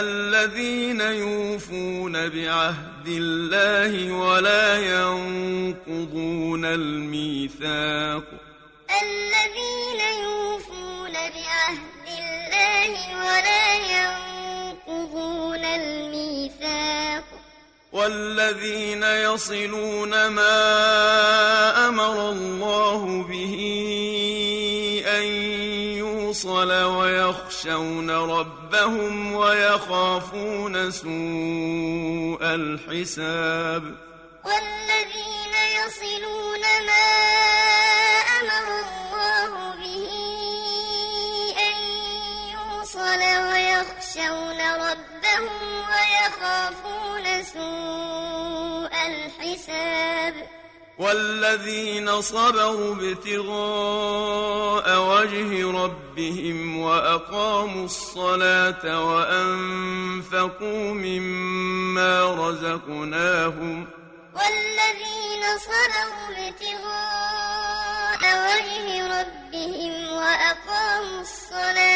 الذين يوفون بعهد الله ولا ينقضون الميثاق. الذين يوفون بعهد الله ولا ينقضون الميثاق. والذين يصلون ما أمر الله به يوصل ويخشون ربهم ويخافون سوء الحساب والذين يصلون ما أمر الله به أن يوصل ويخشون ربهم والذين صبروا ابتغاء وجه ربهم وأقاموا الصلاة وأنفقوا مما رزقناهم والذين صبروا ابتغاء وجه ربهم وأقاموا الصلاة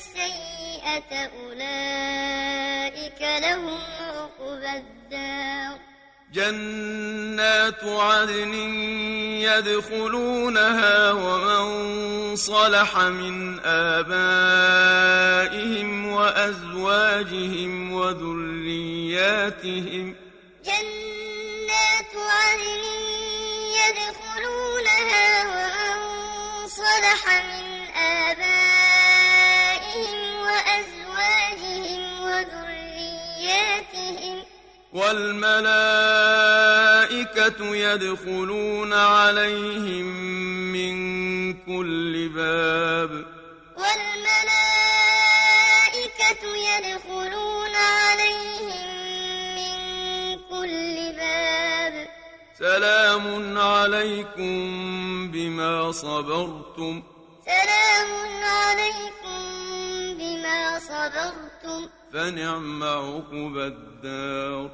السيئة أولئك لهم عقبى الدار. جنات عدن يدخلونها ومن صلح من آبائهم وأزواجهم وذرياتهم. جنات عدن يدخلونها ومن صلح من آبائهم والملائكة يدخلون عليهم من كل باب. والملائكة يدخلون عليهم من كل باب. سلام عليكم بما صبرتم. سلام عليكم بما صبرتم. فنعم عقبى الدار.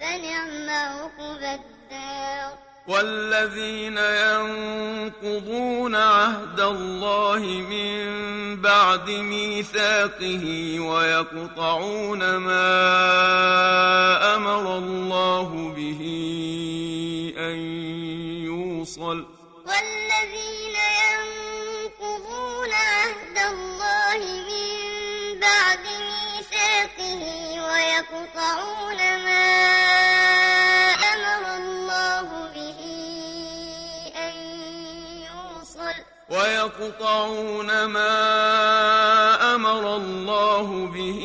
فنعم عقبى الدار. والذين ينقضون عهد الله من بعد ميثاقه ويقطعون ما أمر الله به أن يوصل ويقطعون ما أمر الله به أن يوصل. ويقطعون ما أمر الله به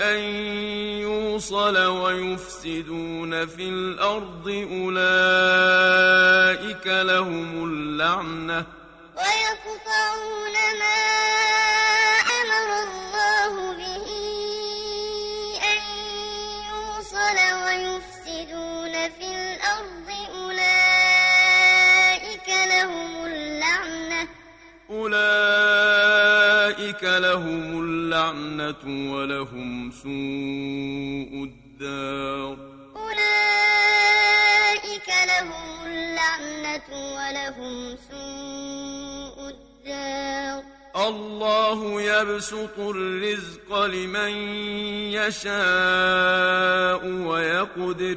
أن يوصل ويفسدون في الأرض أولئك لهم اللعنة. ولهم سوء الدار أولئك لهم اللعنة ولهم سوء الدار الله يبسط الرزق لمن يشاء ويقدر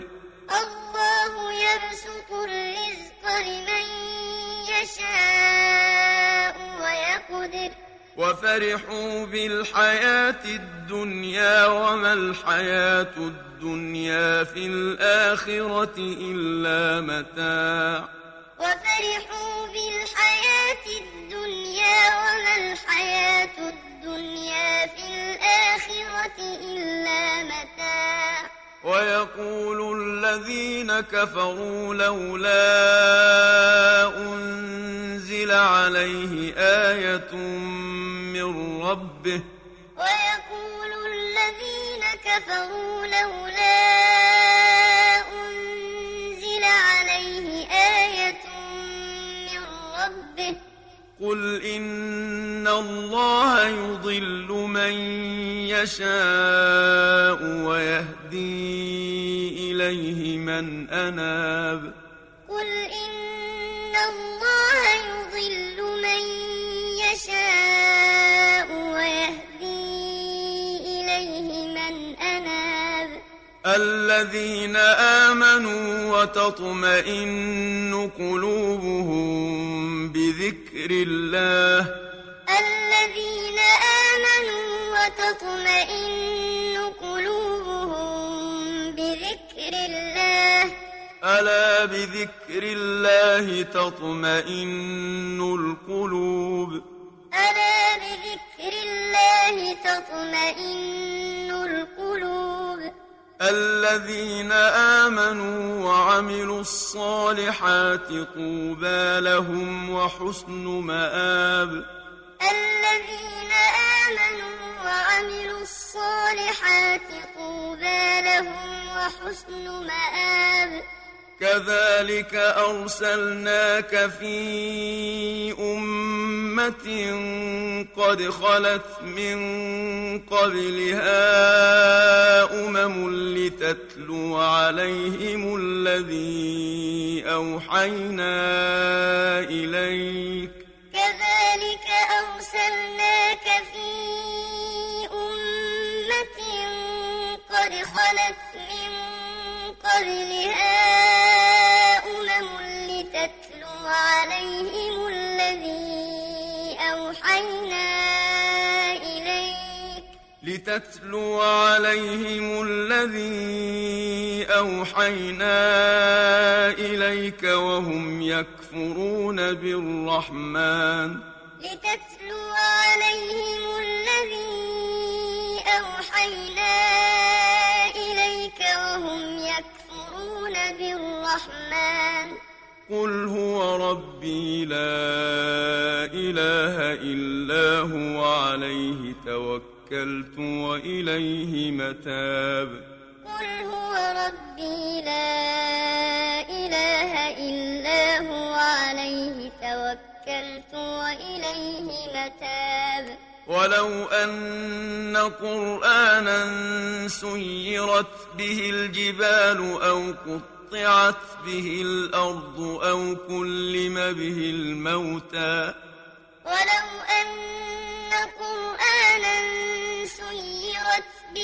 وفرحوا بالحياة الدنيا وما الحياة الدنيا في الآخرة إلا متاع. وفرحوا بالحياة الدنيا وما الحياة الدنيا في الآخرة إلا متاع. ويقول الذين كفروا لولا أنزل عليه آية ربه. ويقول الذين كفروا لولا أنزل عليه آية من ربه. قل إن الله يضل من يشاء ويهدي إليه من أناب. الذين آمنوا وتطمئن قلوبهم بذكر الله. الذين آمنوا وتطمئن قلوبهم بذكر الله. ألا بذكر الله تطمئن القلوب؟ ألا بذكر الله تطمئن القلوب الذين آمنوا وعملوا الصالحات طوبى لهم وحسن مآب. الذين آمنوا وعملوا الصالحات طوبى لهم وحسن مآب. كذلك أرسلناك في أمة قد خلت من قبلها أمم لتتلو عليهم الذي أوحينا إليك. كذلك أرسلناك في أمة قد خلت من قبلها لتتلو عليهم الذي أوحينا إليك وهم يكفرون بالرحمن. لتتلو عليهم الذي أوحينا إليك وهم يكفرون بالرحمن. قل هو ربي لا إله إلا هو عليه توكلت وإليه متاب. قل هو ربي لا إله إلا هو عليه توكلت وإليه متاب. ولو أن قرآنا سيرت به الجبال أو قطعت به الأرض أو كلم به الموتى. ولو أن قرآنا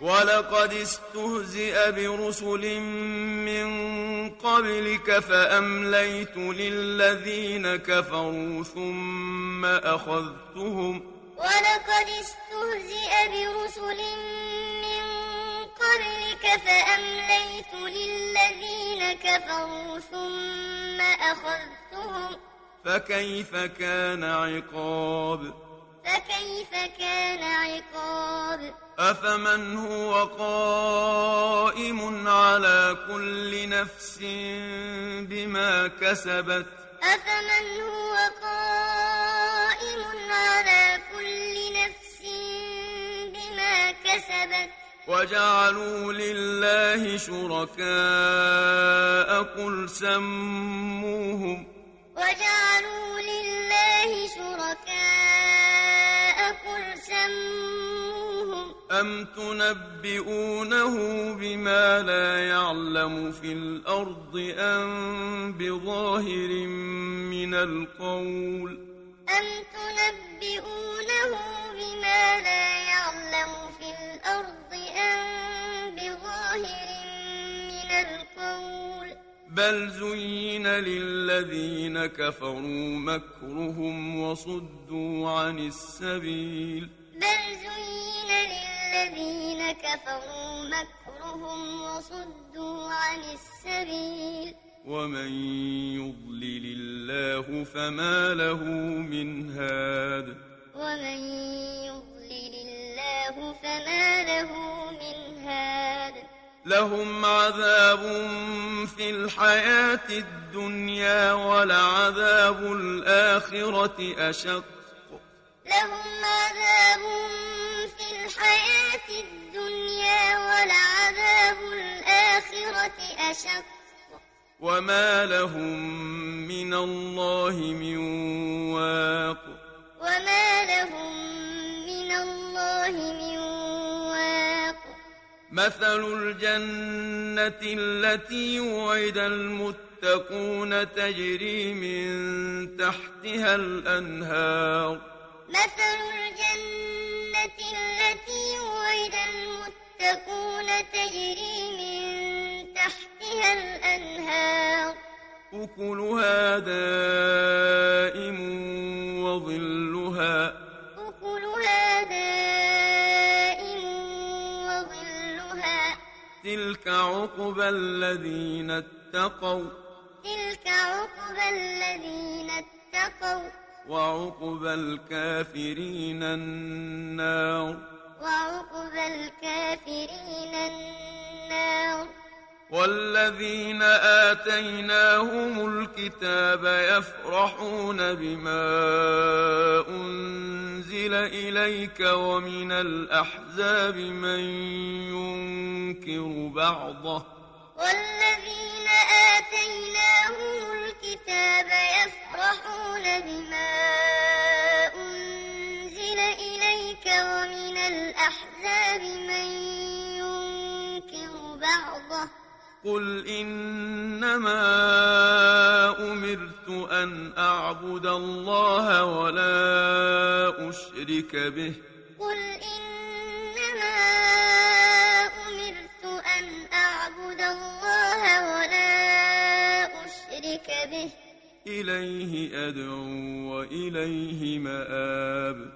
ولقد استهزئ برسل من قبلك فأمليت للذين كفروا ثم أخذتهم ولقد استهزئ برسل من قبلك فأمليت للذين كفروا ثم أخذتهم فكيف كان عقاب فكيف كان عقاب؟ أفمن هو قائم على كل نفس بما كسبت؟ أفمن هو قائم على كل نفس بما كسبت؟ وجعلوا لله شركاء قل سموهم. وجعلوا لله شركاء سموهم أم تنبئونه بما لا يعلم في الأرض أم بظاهر من القول أم تنبئونه بما لا يعلم في الأرض أم بظاهر من القول بل زين للذين كفروا مكرهم وصدوا عن السبيل للذين كفروا مكرهم وصدوا عن السبيل. ومن يضلل الله فما له من هاد. ومن يضلل الله فما له من هاد. لهم عذاب في الحياة الدنيا ولعذاب الآخرة أشق. لهم عذاب في الحياة الدنيا ولعذاب الآخرة أشق. وما لهم من الله من واق. وما لهم من الله من واق. مثل الجنة التي وعد المتقون تجري من تحتها الأنهار. مثل الجنة المتقون تجري من تحتها الأنهار. أكلها دائم وظلها. أكلها دائم وظلها. تلك عقبى الذين اتقوا. تلك عقبى الذين اتقوا. وعقبى الكافرين النار. وعقبى الكافرين النار. والذين آتيناهم الكتاب يفرحون بما أنزل إليك ومن الأحزاب من ينكر بعضه. والذين آتيناهم الكتاب يفرحون بما أنزل إليك ومن الأحزاب من ينكر بعضه. قل إنما أمرت أن أعبد الله ولا أشرك به. قل إنما أمرت أن أعبد الله ولا أشرك به. إليه أدعو وإليه مآب.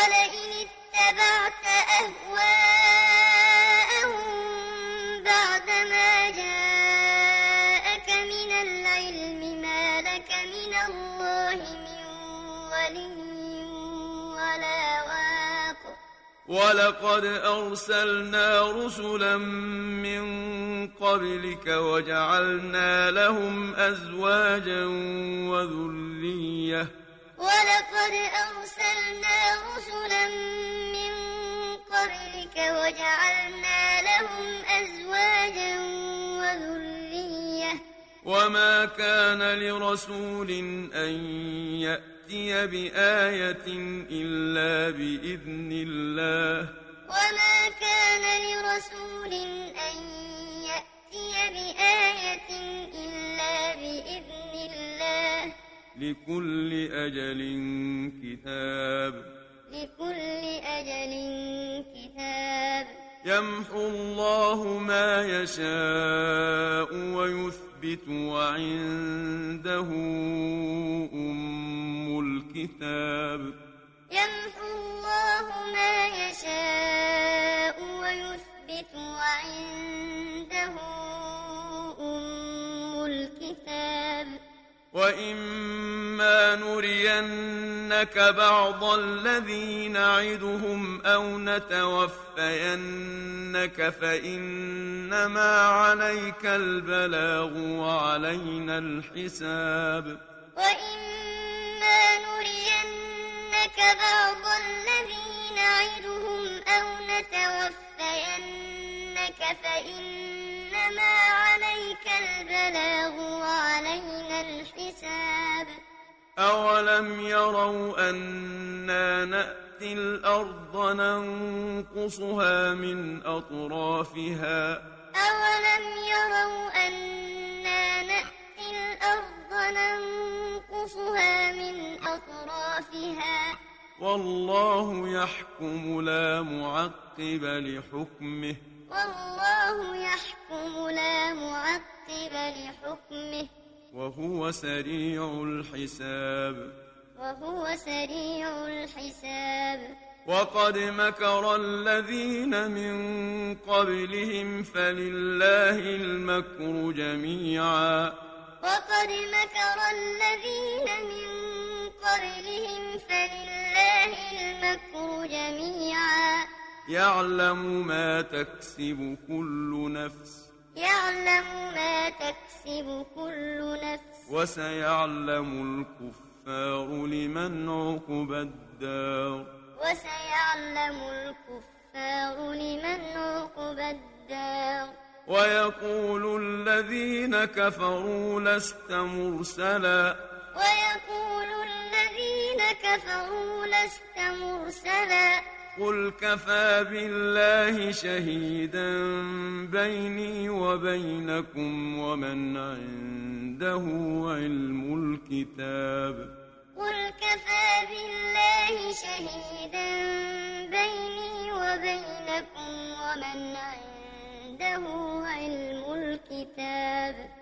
ولئن اتبعت أهواءهم بعدما جاءك من العلم ما لك من الله من ولي ولا واق. ولقد أرسلنا رسلا من قبلك وجعلنا لهم أزواجا وذرية ولقد أرسلنا رسلا من قبلك وجعلنا لهم أزواجا وذرية. وما كان لرسول أن يأتي بآية إلا بإذن الله. وما كان لكل أجل كتاب. لكل أجل كتاب. يمحو الله ما يشاء ويثبت وعنده أم الكتاب. يمحو الله ما يشاء ويثبت وعنده أم الكتاب. وإما نرينك بعض الذي نعدهم أو نتوفينك فإنما عليك البلاغ وعلينا الحساب وإما نرينك بعض الذي نعدهم أو نتوفينك فإنما عليك البلاغ وعلينا الحساب أولم يروا أنا نأتي الأرض ننقصها من أطرافها أولم يروا أنا نأتي الأرض ننقصها من أطرافها والله يحكم لا معقب لحكمه والله يحكم لا معقب لحكمه وهو سريع الحساب. وهو سريع الحساب. وقد مكر الذين من قبلهم فلله المكر جميعا. وقد مكر الذين من قبلهم فلله المكر جميعا. يعلم ما تكسب كل نفس. يعلم ما تكسب كل نفس. وسيعلم الكفار لمن عقب الدار. وسيعلم الكفار لمن عقب الدار. ويقول الذين كفروا لست مرسلا. ويقول الذين كفروا لست مرسلا. قل كفى بالله شهيدا بيني وبينكم ومن عنده علم الكتاب. قل كفى بالله شهيدا بيني وبينكم ومن عنده علم الكتاب.